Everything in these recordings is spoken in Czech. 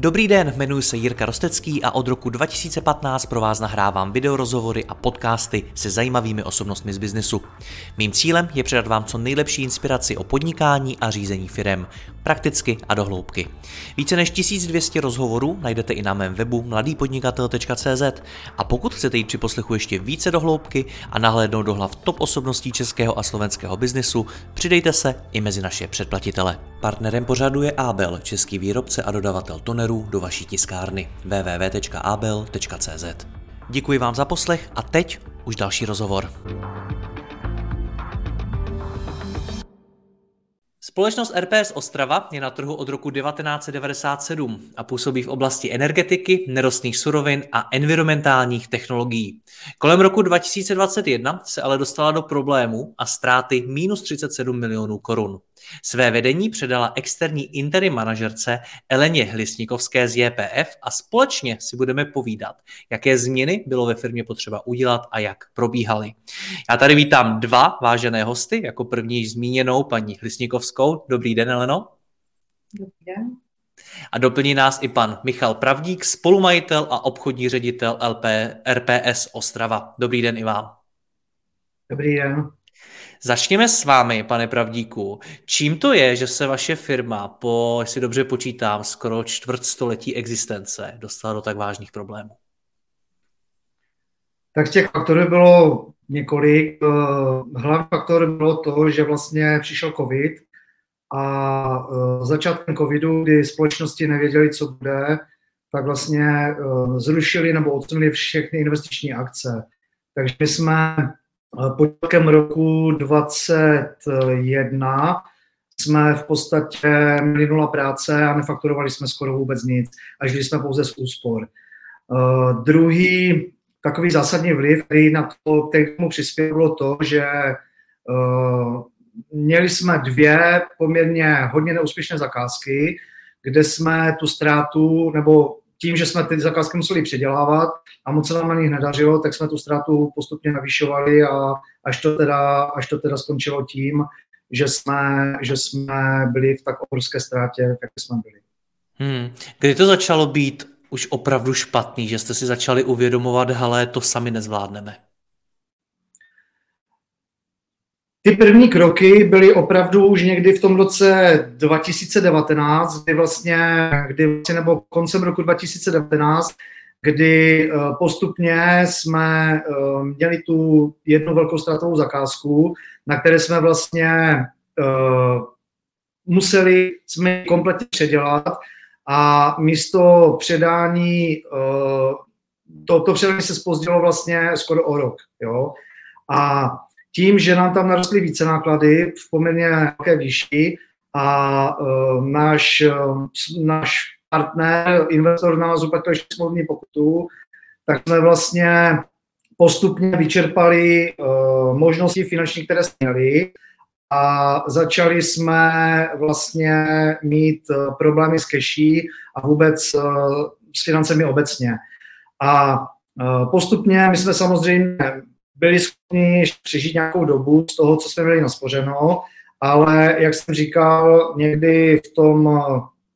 Dobrý den, jmenuji se Jirka Rostecký a od roku 2015 pro vás nahrávám videorozhovory a podcasty se zajímavými osobnostmi z biznesu. Mým cílem je předat vám co nejlepší inspiraci o podnikání a řízení firem, prakticky a dohloubky. Více než 1200 rozhovorů najdete i na mém webu mladýpodnikatel.cz a pokud chcete jít při poslechu ještě více dohloubky a nahlédnout do hlav top osobností českého a slovenského biznesu, přidejte se i mezi naše předplatitele. Partnerem pořadu je Abel, český výrobce a dodavatel tonerů do vaší tiskárny www.abel.cz. Děkuji vám za poslech a teď už další rozhovor. Společnost RPS Ostrava je na trhu od roku 1997 a působí v oblasti energetiky, nerostných surovin a environmentálních technologií. Kolem roku 2021 se ale dostala do problému a ztráty minus 37 milionů korun. Své vedení předala externí interim manažerce Eleně Hlisnikovské z JPF a společně si budeme povídat, jaké změny bylo ve firmě potřeba udělat a jak probíhaly. Já tady vítám dva vážené hosty, jako první již zmíněnou paní Hlisnikovskou. Dobrý den, Eleno. Dobrý den. A doplní nás i pan Michal Pravdík, spolumajitel a obchodní ředitel LP, RPS Ostrava. Dobrý den i vám. Dobrý den. Začněme s vámi, pane Pravdíku. Čím to je, že se vaše firma po, jestli dobře počítám, skoro čtvrtstoletí existence dostala do tak vážných problémů? Tak těch faktorů bylo několik. Eh, hlavní faktor bylo to, že vlastně přišel covid a eh, začátkem covidu, kdy společnosti nevěděli, co bude, tak vlastně eh, zrušili nebo odsunuli všechny investiční akce. Takže my jsme počátkem roku 2021 jsme v podstatě měli nula práce a nefakturovali jsme skoro vůbec nic a žili jsme pouze z úspor. Uh, druhý takový zásadní vliv, který na to, který tomu přispěl, bylo to, že uh, měli jsme dvě poměrně hodně neúspěšné zakázky, kde jsme tu ztrátu, nebo tím, že jsme ty zakázky museli předělávat a moc se nám na nich nedařilo, tak jsme tu ztrátu postupně navyšovali a až to teda, až to teda skončilo tím, že jsme, že jsme byli v tak obrovské ztrátě, jak jsme byli. Hmm. Kdy to začalo být už opravdu špatný, že jste si začali uvědomovat, hele, to sami nezvládneme? Ty první kroky byly opravdu už někdy v tom roce 2019, kdy vlastně, kdy vlastně nebo koncem roku 2019, kdy eh, postupně jsme eh, měli tu jednu velkou ztrátovou zakázku, na které jsme vlastně eh, museli jsme kompletně předělat a místo předání, to, to předání se spozdilo vlastně skoro o rok. Jo? A tím, že nám tam narostly více náklady v poměrně velké výši a uh, náš, uh, náš partner, investor nás uplatnil smluvní pokutu, tak jsme vlastně postupně vyčerpali uh, možnosti finanční, které jsme měli a začali jsme vlastně mít uh, problémy s keší a vůbec uh, s financemi obecně. A postupně my jsme samozřejmě byli schopni přežít nějakou dobu z toho, co jsme měli naspořeno, ale jak jsem říkal, někdy v tom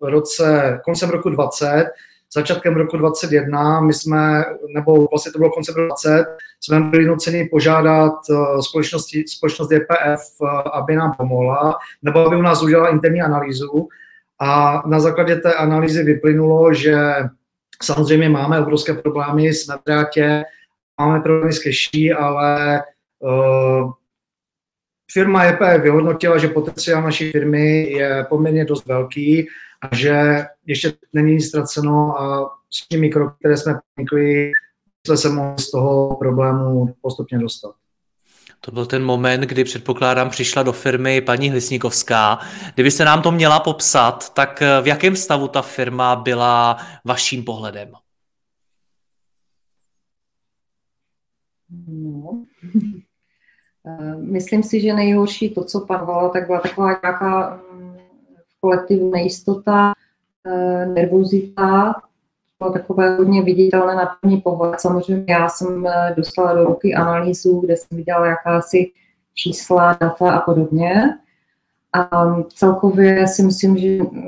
roce, koncem roku 20, začátkem roku 21, my jsme, nebo vlastně to bylo koncem roku 20, jsme byli nuceni požádat eh, společnosti, společnost DPF, eh, aby nám pomohla, nebo aby u nás udělala interní analýzu. A na základě té analýzy vyplynulo, že samozřejmě máme obrovské problémy s nadrátě, máme problémy s keší, ale uh, firma EP vyhodnotila, že potenciál naší firmy je poměrně dost velký a že ještě není nic ztraceno a s těmi kroky, které jsme podnikli, jsme se mohli z toho problému postupně dostat. To byl ten moment, kdy předpokládám přišla do firmy paní Hlisníkovská. Kdybyste nám to měla popsat, tak v jakém stavu ta firma byla vaším pohledem? No. Eh, myslím si, že nejhorší to, co panovalo, tak byla taková nějaká v kolektivu nejistota, eh, nervozita, bylo takové hodně viditelné na první pohled. Samozřejmě já jsem eh, dostala do ruky analýzu, kde jsem viděla jakási čísla, data a podobně. A celkově si myslím, že mm,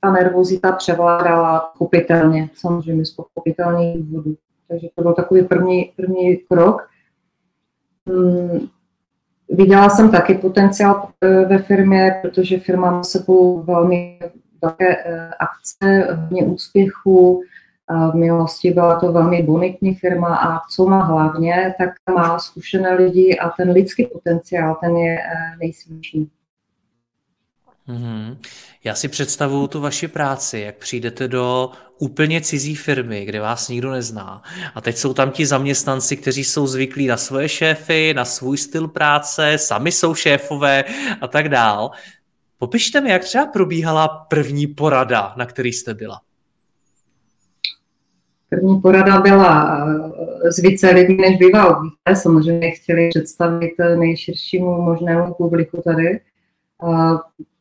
ta nervozita převládala kupitelně, samozřejmě z pochopitelných důvodů. Takže to byl takový první, první krok. Hmm, viděla jsem taky potenciál eh, ve firmě, protože firma má sebou velmi velké eh, akce, hodně úspěchů. V minulosti byla to velmi bonitní firma a co má hlavně, tak má zkušené lidi a ten lidský potenciál, ten je eh, nejsilnější. Mm-hmm. Já si představuju tu vaši práci, jak přijdete do úplně cizí firmy, kde vás nikdo nezná. A teď jsou tam ti zaměstnanci, kteří jsou zvyklí na svoje šéfy, na svůj styl práce, sami jsou šéfové a tak dál. Popište mi, jak třeba probíhala první porada, na který jste byla. První porada byla eh, z více lidí, než bývá obvykle. Samozřejmě chtěli představit nejširšímu možnému publiku tady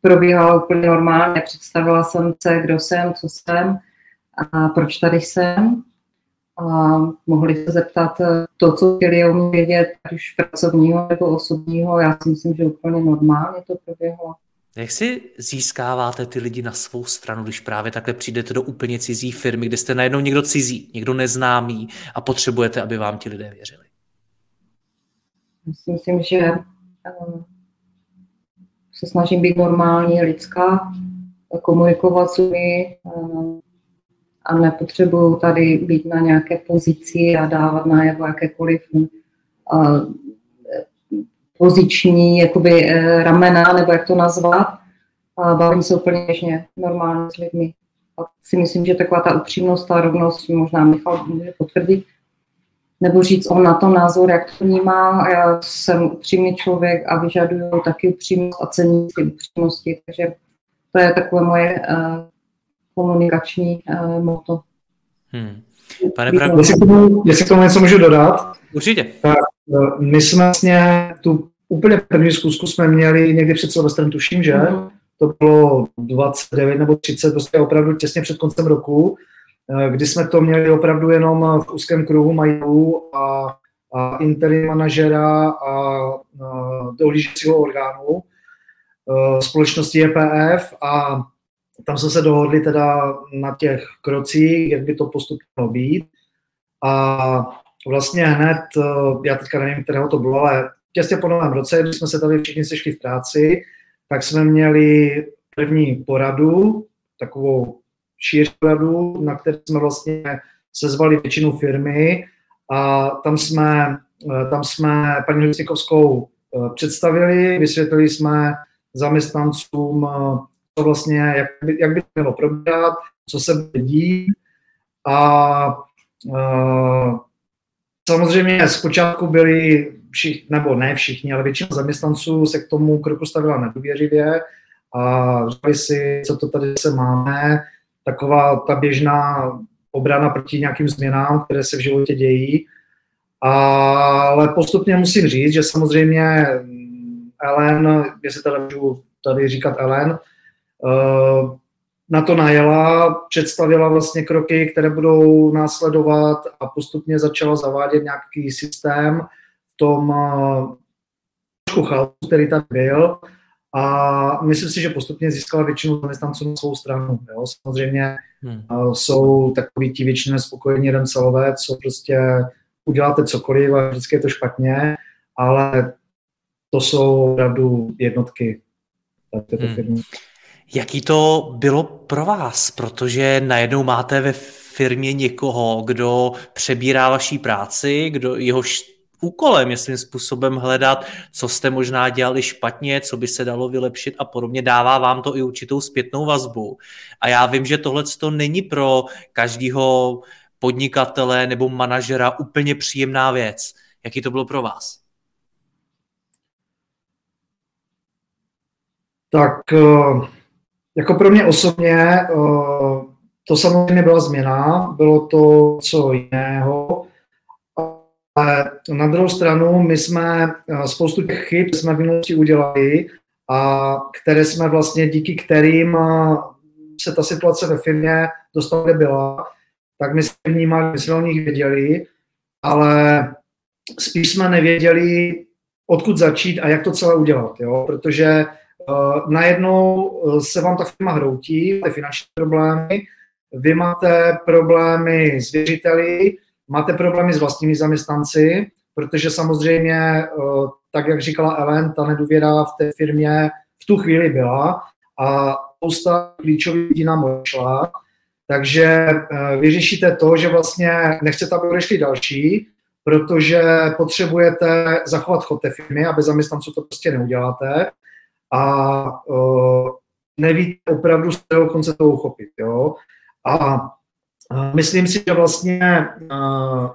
probíhala úplně normálně. Představila jsem se, kdo jsem, co jsem a proč tady jsem. A mohli se zeptat to, co chtěli o mě vědět, ať už pracovního nebo osobního. Já si myslím, že úplně normálně to proběhlo. Jak si získáváte ty lidi na svou stranu, když právě takhle přijdete do úplně cizí firmy, kde jste najednou někdo cizí, někdo neznámý a potřebujete, aby vám ti lidé věřili? Myslím, že se snažím být normální, lidská, komunikovat s lidmi eh, a nepotřebuju tady být na nějaké pozici a dávat na jakékoliv eh, poziční jakoby, eh, ramena, nebo jak to nazvat. A bavím se úplně běžně, normálně s lidmi. A si myslím, že taková ta upřímnost, ta rovnost, možná Michal může potvrdit, nebo říct on na to názor, jak to vnímá. Já jsem upřímný člověk a vyžaduju taky upřímnost a cením si upřímnosti, takže to je takové moje uh, komunikační uh, moto. Hmm. Pane Brak... jestli, k tomu, jestli k tomu něco můžu dodat, Určitě. Tak uh, my jsme vlastně tu úplně první zkusku jsme měli někdy před Silvestrem, tuším, že? Mm. To bylo 29 nebo 30, prostě opravdu těsně před koncem roku. Eh, kdy jsme to měli opravdu jenom v úzkém kruhu majitelů a, a interim manažera a, a dohlížícího orgánu eh, společnosti EPF a tam jsme se dohodli teda na těch krocích, jak by to postupně být. A vlastně hned, eh, já teďka nevím, kterého to bylo, ale těsně po novém roce, když jsme se tady všichni sešli v práci, tak jsme měli první poradu, takovou šíř radu, na které jsme vlastně sezvali většinu firmy a tam jsme, eh, tam jsme paní Hlicnikovskou eh, představili, vysvětlili jsme zaměstnancům, vlastně, jak by, jak by mělo probíhat, co se bude dít a uh, samozřejmě zpočátku byli všichni, nebo ne všichni, ale většina zaměstnanců se k tomu kroku stavila nedůvěřivě a říkali si, co to tady se máme, taková ta běžná obrana proti nějakým změnám, které se v životě dějí. Ale postupně musím říct, že samozřejmě Ellen, jestli tady můžu tady říkat Ellen, na to najela, představila vlastně kroky, které budou následovat a postupně začala zavádět nějaký systém v tom eh, chaosu, který tam byl a myslím si, že postupně získala většinu zaměstnanců na svou stranu. Jo. Samozřejmě hmm. jsou takový ti většině spokojení celové, co prostě uděláte cokoliv a vždycky je to špatně, ale to jsou opravdu jednotky této hmm. firmy. Jaký to bylo pro vás? Protože najednou máte ve firmě někoho, kdo přebírá vaší práci, kdo jehož úkolem je svým způsobem hledat, co jste možná dělali špatně, co by se dalo vylepšit a podobně. Dává vám to i určitou zpětnou vazbu. A já vím, že tohle to není pro každého podnikatele nebo manažera úplně příjemná věc. Jaký to bylo pro vás? Tak eh, jako pro mě osobně eh, to samozřejmě byla změna, bylo to co jiného ale na druhou stranu my jsme eh, spoustu těch chyb jsme v minulosti udělali a které jsme vlastně díky kterým eh, se ta situace ve firmě dostala, byla, tak my jsme vnímali, my jsme o nich věděli, ale spíš jsme nevěděli, odkud začít a jak to celé udělat, jo? protože najednou se vám ta firma hroutí, máte finanční problémy, vy máte problémy s věřiteli, máte problémy s vlastními zaměstnanci, protože samozřejmě, tak jak říkala Ellen, ta nedůvěra v té firmě v tu chvíli byla a spousta klíčových lidí nám odešla, takže eh, vyřešíte to, že vlastně nechcete, aby odešli další, protože potřebujete zachovat chod té firmy a bez zaměstnanců to prostě neuděláte a uh, nevíte opravdu z toho konce to uchopit. Jo? A uh, myslím si, že vlastně uh,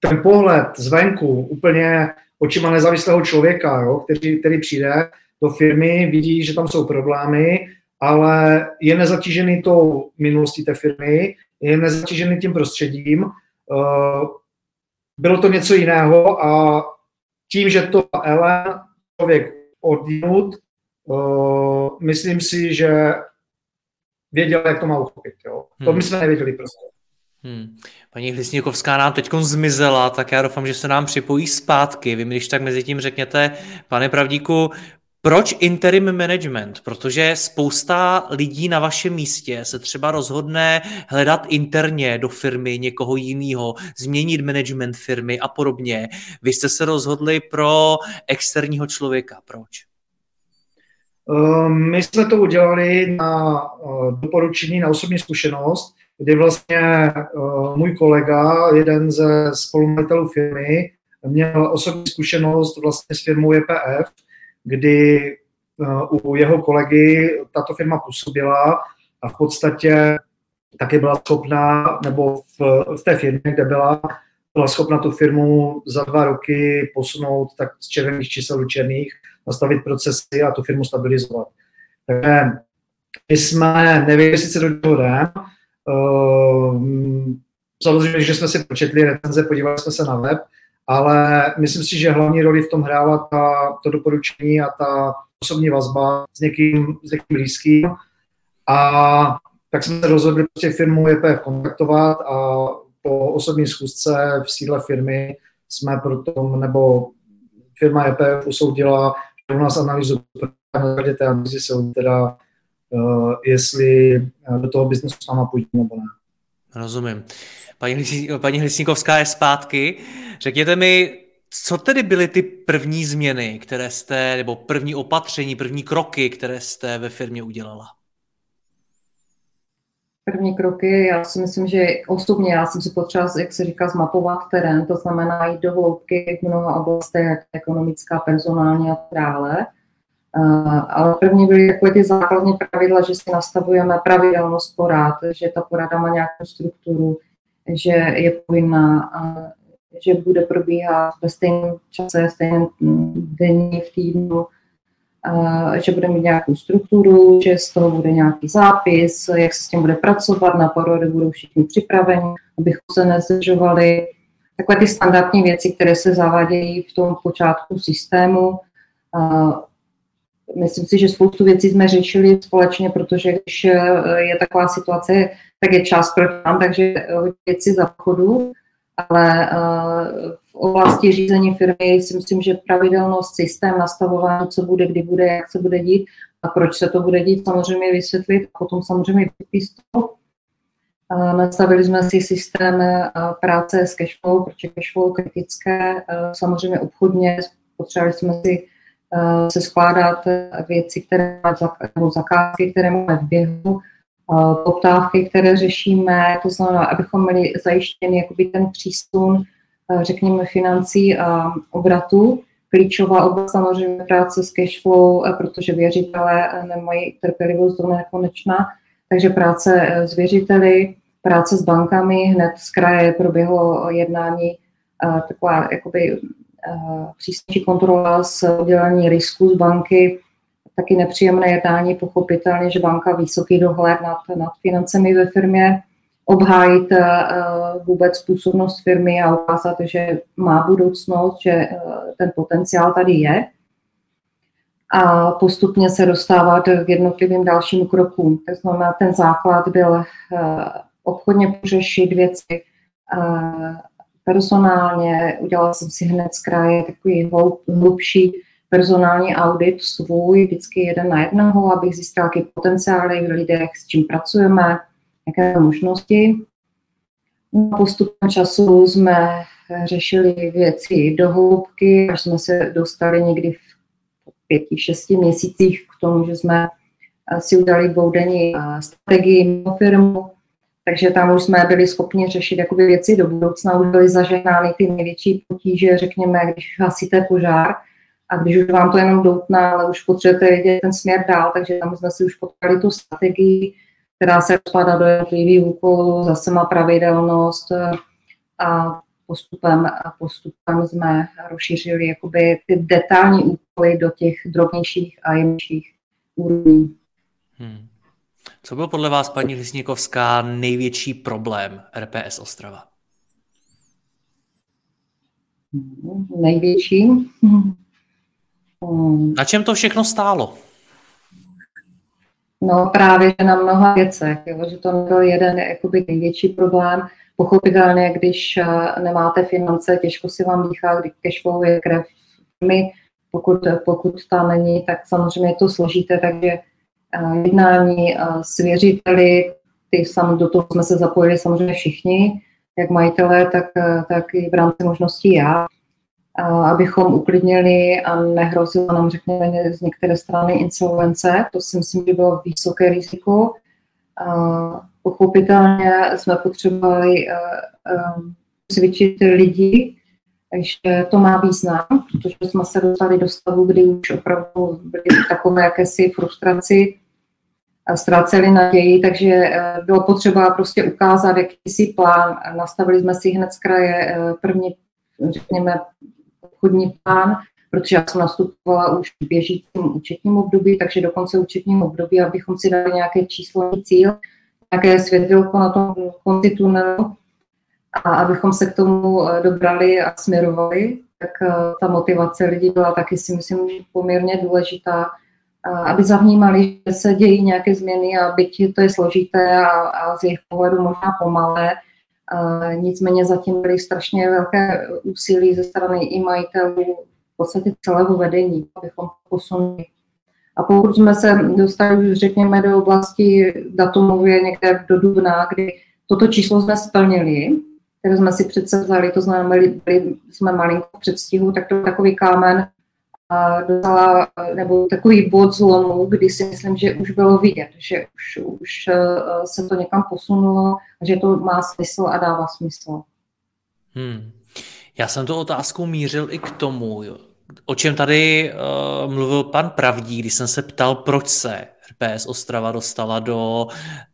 ten pohled zvenku úplně očima nezávislého člověka, jo, který, který přijde do firmy, vidí, že tam jsou problémy ale je nezatížený tou minulostí té firmy, je nezatížený tím prostředím. Eh, bylo to něco jiného a tím, že to Ellen člověk odjinut, eh, myslím si, že věděl, jak to má uchopit. Jo. To my hmm. jsme nevěděli prostě. Hmm. Paní Hlisníkovská nám teď zmizela, tak já doufám, že se nám připojí zpátky. Vy mi když tak mezi tím řekněte, pane Pravdíku, proč interim management? Protože spousta lidí na vašem místě se třeba rozhodne hledat interně do firmy někoho jiného, změnit management firmy a podobně. Vy jste se rozhodli pro externího člověka. Proč? Ehm, my jsme to udělali na eh, doporučení, na osobní zkušenost, kdy vlastně eh, můj kolega, jeden ze spolumajitelů firmy, měl osobní zkušenost vlastně s firmou EPF, kdy eh, u jeho kolegy tato firma působila a v podstatě taky byla schopná, nebo v, v té firmě, kde byla, byla schopna tu firmu za dva roky posunout tak z červených čísel do černých, nastavit procesy a tu firmu stabilizovat. Takže my jsme nevěděli sice do čeho jdem, uh, samozřejmě, že jsme si pročetli recenze, podívali jsme se na web, ale myslím si, že hlavní roli v tom hrála ta, to doporučení a ta osobní vazba s někým, s někým blízkým. A tak jsme se rozhodli prostě firmu EPF kontaktovat a po osobní schůzce v sídle firmy jsme proto, nebo firma EPF usoudila, že u nás analýzu na základě té analýzy se teda, uh, jestli do toho biznesu s náma půjde nebo ne. Rozumím. Paní, paní Hlisníkovská je zpátky. Řekněte mi, co tedy byly ty první změny, které jste, nebo první opatření, první kroky, které jste ve firmě udělala? První kroky, já si myslím, že osobně já jsem si potřeba, jak se říká, zmapovat terén, to znamená jít do hloubky v mnoha oblastech, ekonomická, personální a tak dále. Ale první byly takové ty základní pravidla, že si nastavujeme pravidelnost porad, že ta porada má nějakou strukturu, že je povinná, že bude probíhat ve stejném čase, stejném denní v týdnu, že bude mít nějakou strukturu, že z toho bude nějaký zápis, jak se s tím bude pracovat, na porody budou všichni připraveni, abychom se nezdržovali. Takové ty standardní věci, které se zavádějí v tom počátku systému. Myslím si, že spoustu věcí jsme řešili společně, protože když je taková situace, tak je čas pro tam, takže věci za chodu ale eh, v oblasti řízení firmy si myslím, že pravidelnost, systém, nastavování, co bude, kdy bude, jak se bude dít a proč se to bude dít, samozřejmě vysvětlit a potom samozřejmě vypíst to. Nastavili jsme si systém eh, práce s cashflow, protože cashflow kritické, eh, samozřejmě obchodně, potřebovali jsme si se skládat věci, které nebo zakázky, které máme v běhu, poptávky, které řešíme, to znamená, abychom měli zajištěný jakoby ten přísun, řekněme, financí a obratu. Klíčová oblast samozřejmě práce s cashflow, protože věřitelé nemají trpělivost do nekonečna, takže práce s věřiteli, práce s bankami, hned z kraje proběhlo jednání taková jakoby přísnější kontrola s udělání risku z banky, taky nepříjemné jednání, pochopitelně, že banka vysoký dohled nad, nad financemi ve firmě, obhájit uh, vůbec působnost firmy a ukázat, že má budoucnost, že uh, ten potenciál tady je a postupně se dostávat k jednotlivým dalším krokům. To znamená, ten základ byl obchodně pořešit věci personálně, udělala jsem si hned z kraje takový hlubší personální audit svůj, vždycky jeden na jednoho, abych zjistila, jaký potenciály v lidech, s čím pracujeme, jaké možnosti. No, postupem času jsme řešili věci do hloubky, až jsme se dostali někdy v pěti, šesti měsících k tomu, že jsme si udali dvoudenní strategii mimo firmu, takže tam už jsme byli schopni řešit jakoby věci do budoucna, už byly zažehnány ty největší potíže, řekněme, když hasíte požár a když už vám to jenom doutná, ale už potřebujete vidět ten směr dál, takže tam jsme si už potkali tu strategii, která se rozpadá do jednotlivých úkolů, zase má pravidelnost a postupem, a postupem jsme rozšířili jakoby ty detailní úkoly do těch drobnějších a jemnějších úrovní. Hmm. Co byl podle vás, paní Lisníkovská, největší problém RPS Ostrava? Největší? Na čem to všechno stálo? No právě že na mnoha věcech, jo, že to nebyl jeden jakoby největší problém. Pochopitelně, když eh, nemáte finance, těžko si vám dýchá, když cashflow je krev. My, pokud, pokud ta není, tak samozřejmě je to složité, takže jednání s věřiteli, ty sam, do toho jsme se zapojili samozřejmě všichni, jak majitelé, tak, tak i v rámci možností já, abychom uklidnili a nehrozilo nám, řekněme, z některé strany insolvence. To si myslím, že bylo vysoké riziko. Pochopitelně jsme potřebovali cvičit lidi, takže to má význam, protože jsme se dostali do stavu, kdy už opravdu byly takové jakési frustraci, a ztráceli naději, takže eh, bylo potřeba prostě ukázat jakýsi plán. Nastavili jsme si hned z kraje eh, první, řekněme, obchodní plán, protože já jsem nastupovala už v běžícím účetním období, takže do konce účetního období, abychom si dali nějaké číslo, cíl, nějaké světilko na tom konci tunelu, a abychom se k tomu eh, dobrali a směrovali, tak eh, ta motivace lidí byla taky si myslím poměrně důležitá, aby zavnímali, že se dějí nějaké změny a byť to je složité a, a z jejich pohledu možná pomalé, nicméně zatím byly strašně velké úsilí ze strany i majitelů, v podstatě celého vedení, abychom posunuli. A pokud jsme se dostali, řekněme, do oblasti datumově někde do dubna, kdy toto číslo jsme splnili, které jsme si přece vzali, to znamená, byli, byli jsme malinko v předstihu, tak to takový kámen a dostala, nebo takový bod zlomu, kdy si myslím, že už bylo vidět, že už, už eh, se to někam posunulo že to má smysl a dává smysl. Hmm. Já jsem tu otázku mířil i k tomu, o čem tady uh, mluvil pan Pravdí, když jsem se ptal, proč se RPS Ostrava dostala do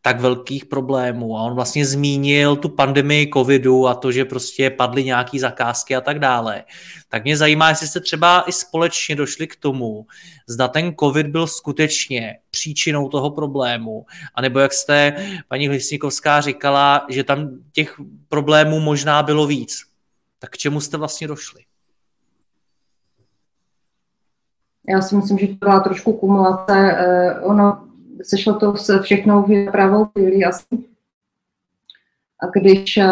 tak velkých problémů a on vlastně zmínil tu pandemii covidu a to, že prostě padly nějaký zakázky a tak dále. Tak mě zajímá, jestli jste třeba i společně došli k tomu, zda ten covid byl skutečně příčinou toho problému, anebo jak jste, paní Hlisníkovská, říkala, že tam těch problémů možná bylo víc. Tak k čemu jste vlastně došli? Já si myslím, že to byla trošku kumulace. Eh, ono sešlo to se všechnou v pravou chvíli asi. A když eh,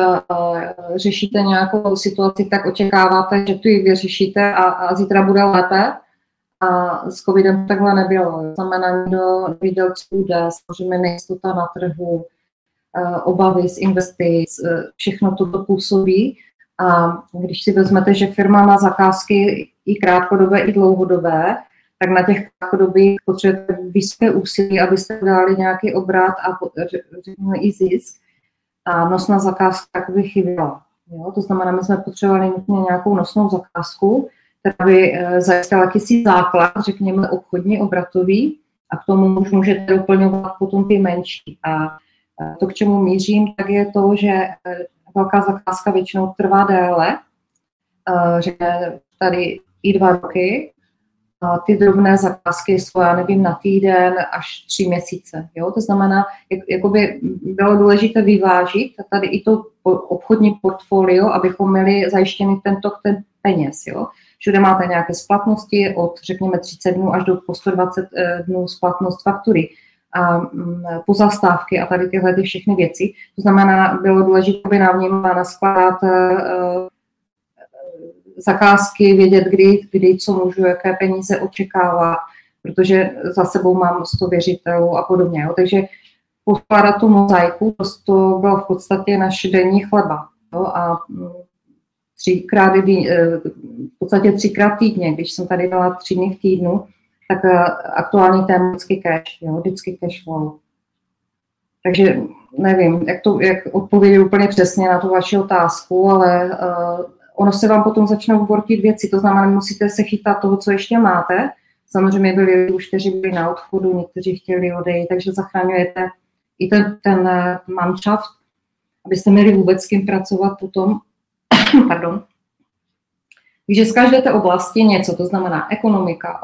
řešíte nějakou situaci, tak očekáváte, že tu ji vyřešíte a, a zítra bude lépe. A s covidem takhle nebylo. Znamená, do výdělců jde, samozřejmě nejistota na trhu, eh, obavy z investic, všechno toto působí. A když si vezmete, že firma má zakázky i krátkodobé, i dlouhodobé, tak na těch krátkodobých potřebujete vysoké úsilí, abyste dali nějaký obrat a řekněme i zisk. A nosná zakázka by chyběla. Jo? To znamená, my jsme potřebovali nutně nějakou nosnou zakázku, která by eh, zajistila jakýsi základ, řekněme obchodní, obratový, a k tomu už můžete doplňovat potom ty menší. A eh, to, k čemu mířím, tak je to, že eh, velká zakázka většinou trvá déle, že tady i dva roky, a ty drobné zakázky jsou, já nevím, na týden až tři měsíce. Jo? To znamená, jak, jakoby bylo důležité vyvážit tady i to obchodní portfolio, abychom měli zajištěný tento ten peněz. Jo? Všude máte nějaké splatnosti od, řekněme, 30 dnů až do po 120 eh, dnů splatnost faktury a mm, pozastávky a tady tyhle ty všechny věci. To znamená, bylo důležité, aby nám nimi naskládat zakázky, vědět, kdy, kdy co můžu, jaké peníze očekává, protože za sebou mám 100 věřitelů a podobně. Jo. Takže poskládat tu mozaiku, to, bylo v podstatě naše denní chleba. Jo. A mm, třikrát, eh, v podstatě třikrát týdně, když jsem tady byla tři dny v týdnu, tak eh, aktuální téma vždycky cash, jo, vždycky cash flow. Takže nevím, jak, to, jak odpovědět úplně přesně na tu vaši otázku, ale uh, ono se vám potom začnou vortit věci, to znamená, musíte se chytat toho, co ještě máte. Samozřejmě byli už, kteří byli na odchodu, někteří chtěli odejít, takže zachraňujete i ten, ten eh, manšaft, abyste měli vůbec s kým pracovat potom. Pardon. Takže z každé té oblasti něco, to znamená ekonomika,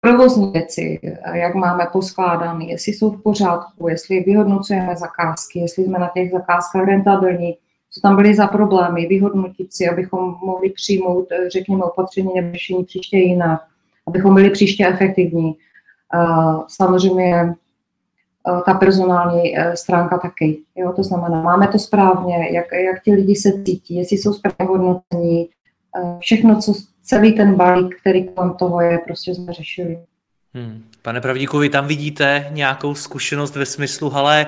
provozní věci, jak máme poskládané, jestli jsou v pořádku, jestli vyhodnocujeme zakázky, jestli jsme na těch zakázkách rentabilní, co tam byly za problémy, vyhodnotit si, abychom mohli přijmout, řekněme, opatření nebo řešení příště jinak, abychom byli příště efektivní. Samozřejmě ta personální stránka taky. Jo? To znamená, máme to správně, jak, jak ti lidi se cítí, jestli jsou správně hodnocení, všechno, co celý ten balík, který kolem toho je, prostě jsme řešili. Hmm. Pane Pravdíku, vy tam vidíte nějakou zkušenost ve smyslu, ale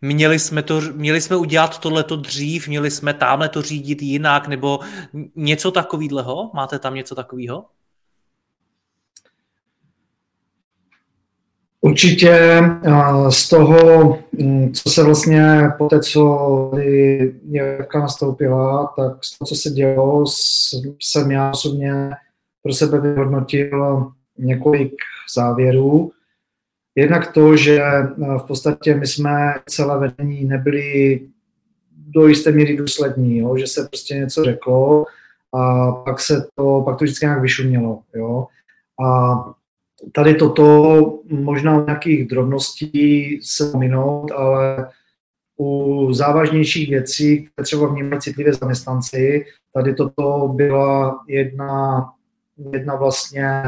měli jsme, to, měli jsme udělat tohleto dřív, měli jsme tamhle to řídit jinak, nebo něco takového? Máte tam něco takového? Určitě eh, z toho, hm, co se vlastně po té, co Jirka nastoupila, tak z toho, co se dělo, jsem já osobně pro sebe vyhodnotil několik závěrů. Jednak to, že eh, v podstatě my jsme celé vedení nebyli do jisté míry důslední, jo? že se prostě něco řeklo a pak se to, pak to vždycky nějak vyšumělo. Jo? A tady toto možná nějakých drobností se minout, ale u závažnějších věcí, které třeba vnímají citlivě zaměstnanci, tady toto byla jedna, jedna vlastně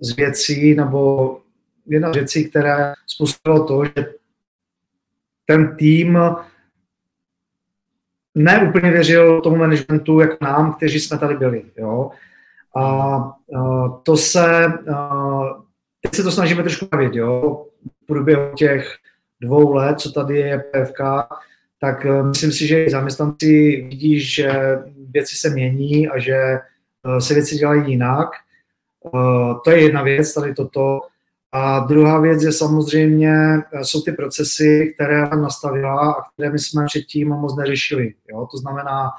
z věcí, nebo jedna z věcí, které způsobilo to, že ten tým neúplně věřil tomu managementu, jako nám, kteří jsme tady byli. Jo? A to se, teď se to snažíme trošku navět, jo, v průběhu těch dvou let, co tady je PFK, tak e, myslím si, že i zaměstnanci vidí, že věci se mění a že se věci dělají jinak. To je jedna věc, tady toto. A druhá věc je samozřejmě, jsou ty procesy, které nastavila a které my jsme předtím moc neřešili. Jo? To znamená,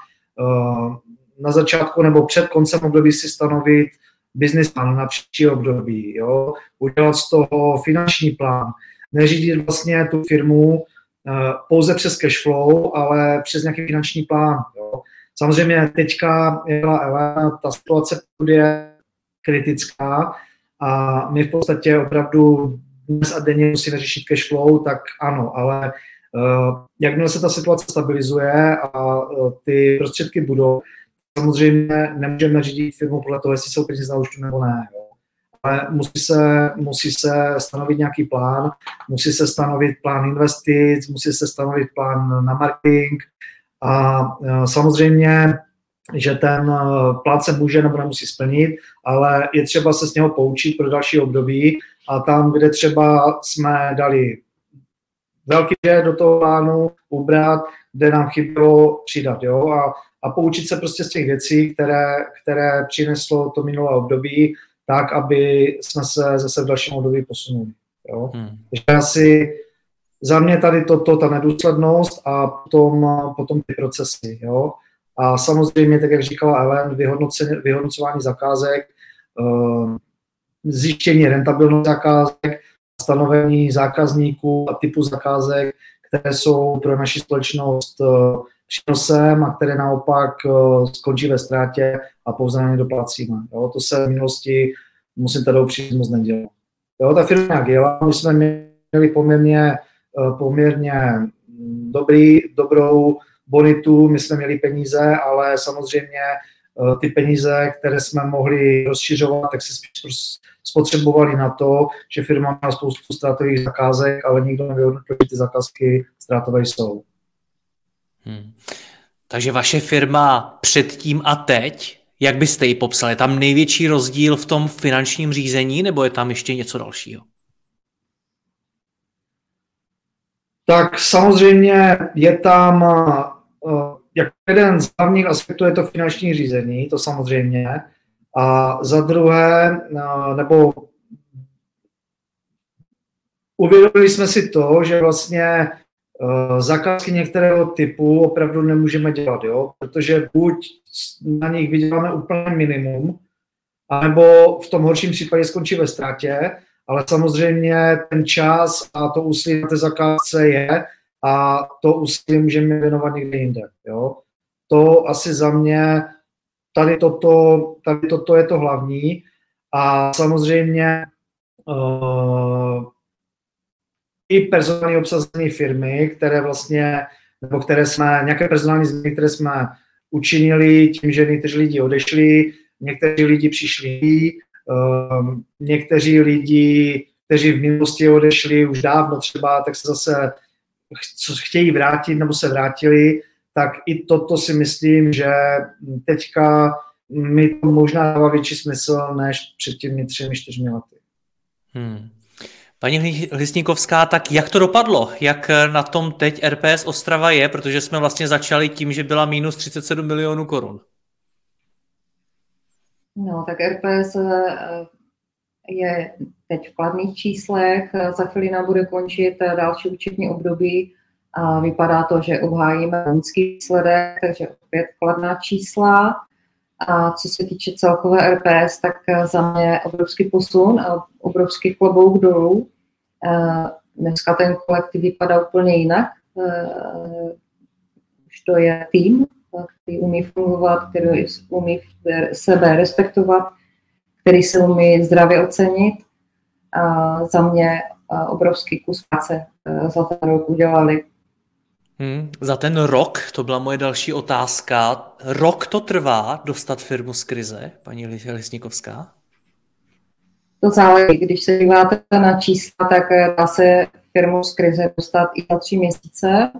na začátku nebo před koncem období si stanovit business plán na příští období, jo? udělat z toho finanční plán, neřídit vlastně tu firmu uh, pouze přes cash flow, ale přes nějaký finanční plán. Jo? Samozřejmě teďka byla Elena, ta situace je kritická a my v podstatě opravdu dnes a denně musíme řešit cash flow, tak ano, ale uh, jakmile se ta situace stabilizuje a uh, ty prostředky budou, samozřejmě nemůžeme řídit firmu podle toho, jestli jsou peníze na účtu nebo ne. Jo. Ale musí se, musí se stanovit nějaký plán, musí se stanovit plán investic, musí se stanovit plán na marketing a e, samozřejmě, že ten e, plán se může nebo nemusí splnit, ale je třeba se z něho poučit pro další období a tam, kde třeba jsme dali velký do toho plánu ubrat, kde nám chybělo přidat. Jo? A a poučit se prostě z těch věcí, které, které přineslo to minulé období, tak, aby jsme se zase v dalším období posunuli. Jo? Hmm. Takže asi za mě tady toto, ta nedůslednost a potom, potom ty procesy. Jo? A samozřejmě, tak jak říkala Ellen, vyhodnocování zakázek, uh, zjištění rentabilnosti zakázek, stanovení zákazníků a typu zakázek, které jsou pro naši společnost uh, přínosem a které naopak eh, skončí ve ztrátě a pouze na ně doplácíme. Jo? To se v minulosti, musím tady upříct, moc nedělo. Jo, ta firma jak jela, my jsme měli poměrně, eh, poměrně dobrý, dobrou bonitu, my jsme měli peníze, ale samozřejmě eh, ty peníze, které jsme mohli rozšiřovat, tak se spíš spotřebovali na to, že firma má spoustu ztrátových zakázek, ale nikdo nevyhodnotil, že ty zakázky ztrátové jsou. Hmm. Takže vaše firma předtím a teď Jak byste ji popsali? Je tam největší rozdíl v tom finančním řízení, nebo je tam ještě něco dalšího? Tak samozřejmě je tam, uh, jak jeden z hlavních aspektů je to finanční řízení, to samozřejmě. A za druhé, uh, nebo uvědomili jsme si to, že vlastně zakázky některého typu opravdu nemůžeme dělat, jo? protože buď na nich vyděláme úplně minimum, anebo v tom horším případě skončí ve ztrátě, ale samozřejmě ten čas a to úsilí na té zakázce je a to úsilí můžeme věnovat někde jinde. Jo? To asi za mě, tady toto, tady toto je to hlavní a samozřejmě uh, i personální obsazení firmy, které vlastně, nebo které jsme, nějaké personální změny, které jsme učinili tím, že někteří lidi odešli, někteří lidi přišli, um, někteří lidi, kteří v minulosti odešli už dávno třeba, tak se zase chtějí vrátit nebo se vrátili, tak i toto si myslím, že teďka mi to možná dává větší smysl než před těmi třemi, čtyřmi lety. Hmm. Paní Hlisníkovská, tak jak to dopadlo? Jak na tom teď RPS Ostrava je? Protože jsme vlastně začali tím, že byla minus 37 milionů korun. No, tak RPS eh, je teď v kladných číslech, za chvíli nám bude končit eh, další účetní období a vypadá to, že obhájíme loňský výsledek, takže opět kladná čísla. A co se týče celkové RPS, tak eh, za mě obrovský posun a obrovský klobouk dolů. Dneska ten kolektiv vypadá úplně jinak. Už to je tým, který umí fungovat, který umí sebe respektovat, který se umí zdravě ocenit. A za mě obrovský kus práce za ten rok udělali. Hmm, za ten rok, to byla moje další otázka. Rok to trvá dostat firmu z krize, paní Lisníkovská? To záleží. Když se díváte na čísla, tak e, dá se firmu z krize dostat i za tři měsíce.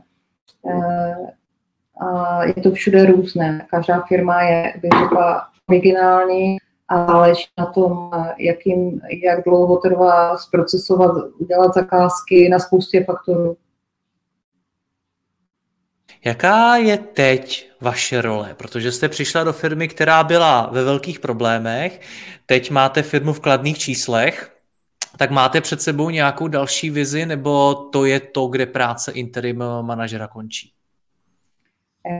E, a je to všude různé. Každá firma je, bych řekla, originální a záleží na tom, jakým, jak dlouho trvá zprocesovat, udělat zakázky na spoustě faktorů. Jaká je teď vaše role? Protože jste přišla do firmy, která byla ve velkých problémech, teď máte firmu v kladných číslech, tak máte před sebou nějakou další vizi, nebo to je to, kde práce interim manažera končí?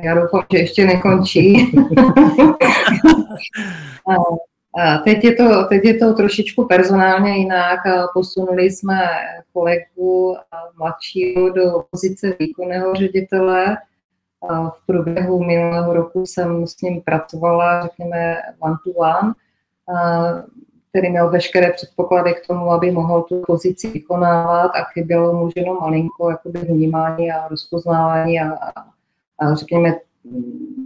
Já doufám, že ještě nekončí. a teď, je to, teď je to trošičku personálně jinak. Posunuli jsme kolegu mladšího do pozice výkonného ředitele. V průběhu minulého roku jsem s ním pracovala, řekněme, one to one, který měl veškeré předpoklady k tomu, aby mohl tu pozici vykonávat a chybělo mu jenom malinko jakoby vnímání a rozpoznávání a, a řekněme,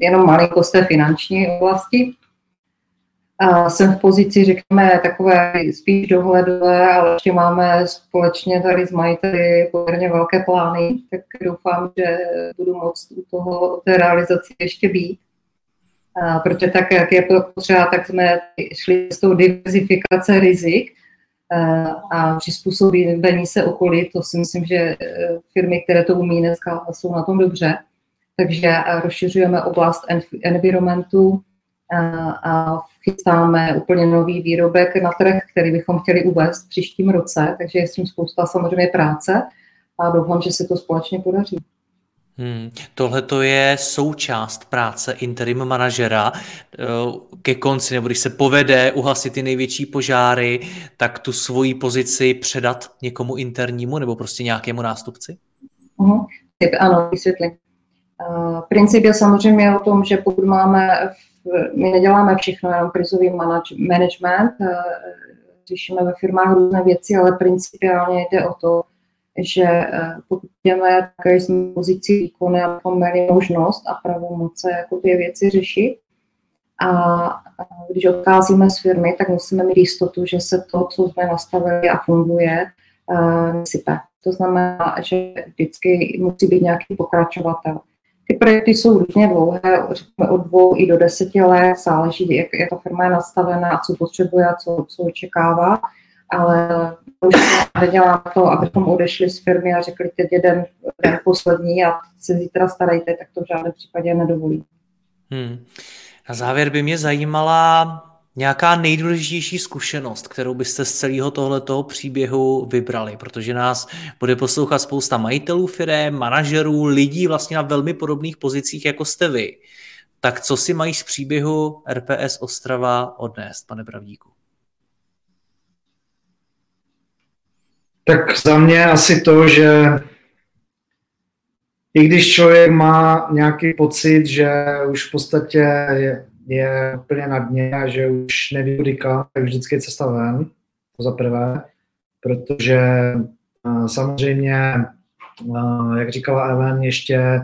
jenom malinkost té finanční oblasti. A jsem v pozici, řekněme, takové spíš dohledové, ale ještě máme společně tady s majiteli poměrně velké plány, tak doufám, že budu moct u toho, té realizaci ještě být. A protože tak, jak je to potřeba, tak jsme šli s tou diverzifikace rizik a přizpůsobení se okolí. To si myslím, že firmy, které to umí dneska, jsou na tom dobře takže rozšiřujeme oblast environmentu a chystáme úplně nový výrobek na trh, který bychom chtěli uvést v příštím roce, takže je s tím spousta samozřejmě práce a doufám, že se to společně podaří. Hmm, Tohle to je součást práce interim manažera. Eh, ke konci, nebo když se povede uhasit ty největší požáry, tak tu svoji pozici předat někomu internímu nebo prostě nějakému nástupci? Uh-huh. Ano, vysvětlím. Princip je samozřejmě o tom, že pokud máme, my neděláme všechno, jenom krizový management, eh, řešíme ve firmách různé věci, ale principiálně jde o to, že eh, pokud jdeme, tak jsme v pozici výkonu, abychom měli možnost a pravomoce jako ty věci řešit. A když odcházíme z firmy, tak musíme mít jistotu, že se to, co jsme nastavili a funguje, eh, nesype. To znamená, že vždycky musí být nějaký pokračovatel. Ty projekty jsou různě dlouhé, řekněme od dvou i do deseti let, záleží, jak, jak ta firma je nastavená co potřebuje a co, co očekává, ale už nedělám to, abychom odešli z firmy a řekli, teď jeden den poslední a se zítra starejte, tak to v žádném případě nedovolí. Hmm. Na závěr by mě zajímala nějaká nejdůležitější zkušenost, kterou byste z celého tohletoho příběhu vybrali, protože nás bude poslouchat spousta majitelů firm, manažerů, lidí vlastně na velmi podobných pozicích, jako jste vy. Tak co si mají z příběhu RPS Ostrava odnést, pane Pravdíku? Tak za mě asi to, že i když člověk má nějaký pocit, že už v podstatě je, je úplně na dně a že už neví kudy tak vždycky je cesta ven, to za prvé, protože uh, samozřejmě, uh, jak říkala Evan, ještě,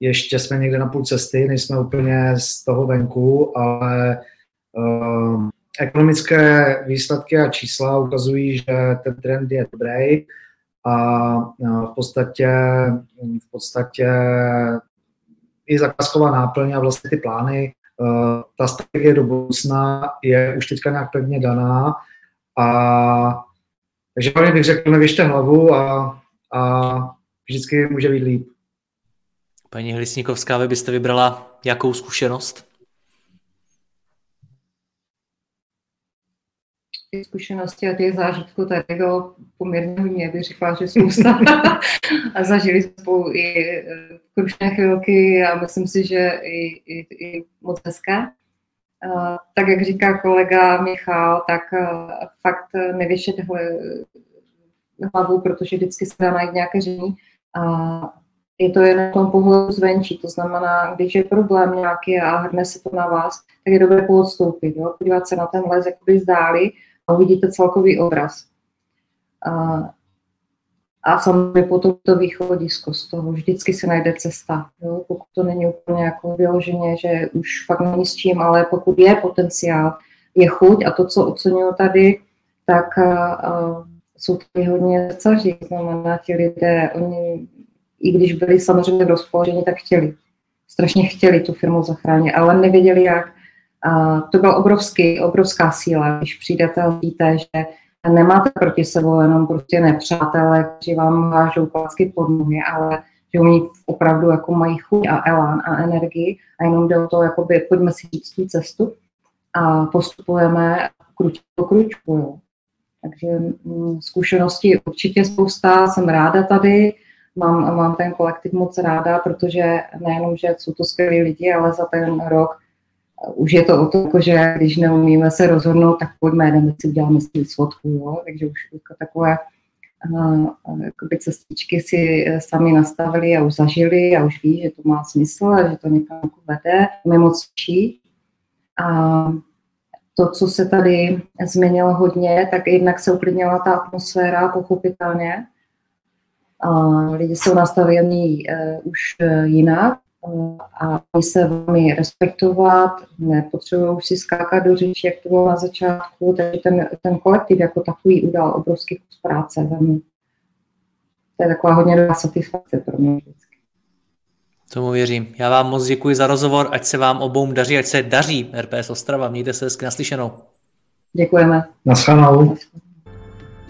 ještě jsme někde na půl cesty, nejsme úplně z toho venku, ale uh, ekonomické výsledky a čísla ukazují, že ten trend je dobrý a v podstatě, v podstatě i zakázková náplň a vlastně ty plány, ta strategie do budoucna je už teďka nějak pevně daná a takže hlavně bych řekl, nevěžte hlavu a, a vždycky může být líp. Paní Hlisníkovská, vy byste vybrala jakou zkušenost? Těch zkušeností a těch zážitků tady bylo poměrně hodně, bych řekla, že spousta. a zažili spolu i e, krušné chvilky a myslím si, že i, i, i moc hezké. Uh, tak jak říká kolega Michal, tak uh, fakt nevěšet hlavu, protože vždycky se dá najít nějaké řešení. Uh, je to jen na tom pohledu zvenčí, to znamená, když je problém nějaký a hrne se to na vás, tak je dobré poodstoupit, jo? podívat se na ten les jakoby zdáli a uvidíte celkový obraz. A, a samozřejmě potom to východisko z toho, vždycky se najde cesta. Jo? Pokud to není úplně jako vyloženě, že už fakt není s čím, ale pokud je potenciál, je chuť a to, co ocenuju tady, tak a, a, jsou tady hodně srdcaři, znamená ti lidé, oni, i když byli samozřejmě v rozpoložení, tak chtěli. Strašně chtěli tu firmu zachránit, ale nevěděli jak. To byla obrovský, obrovská síla, když přijdete a víte, že nemáte proti sebou jenom prostě nepřátelé, kteří vám hážou klacky pod nohy, ale že oni opravdu jako mají chuť a elán a energii a jenom jde o to, jakoby, pojďme si říct tu cestu a postupujeme kruč po kručku. Takže mm, zkušenosti určitě spousta, jsem ráda tady, mám, mám ten kolektiv moc ráda, protože nejenom, že jsou to skvělí lidi, ale za ten rok už je to o to, jako, že když neumíme se rozhodnout, tak pojďme, jdeme si uděláme si svodku, jo? takže už jako takové jakoby cestičky si e, sami nastavili a už zažili a už ví, že to má smysl a že to někam jako vede, mě moc učí. A to, co se tady změnilo hodně, tak jednak se uklidnila ta atmosféra, pochopitelně. A lidi jsou nastavení uh, už uh, jinak, a oni se velmi respektovat, nepotřebují si skákat do řeči, jak to bylo na začátku, takže ten, ten kolektiv jako takový udal obrovský kus práce velmi. To je taková hodně dobrá satisfakce pro mě vždycky. Tomu věřím. Já vám moc děkuji za rozhovor, ať se vám obou daří, ať se daří RPS Ostrava. Mějte se hezky naslyšenou. Děkujeme. Naschledanou.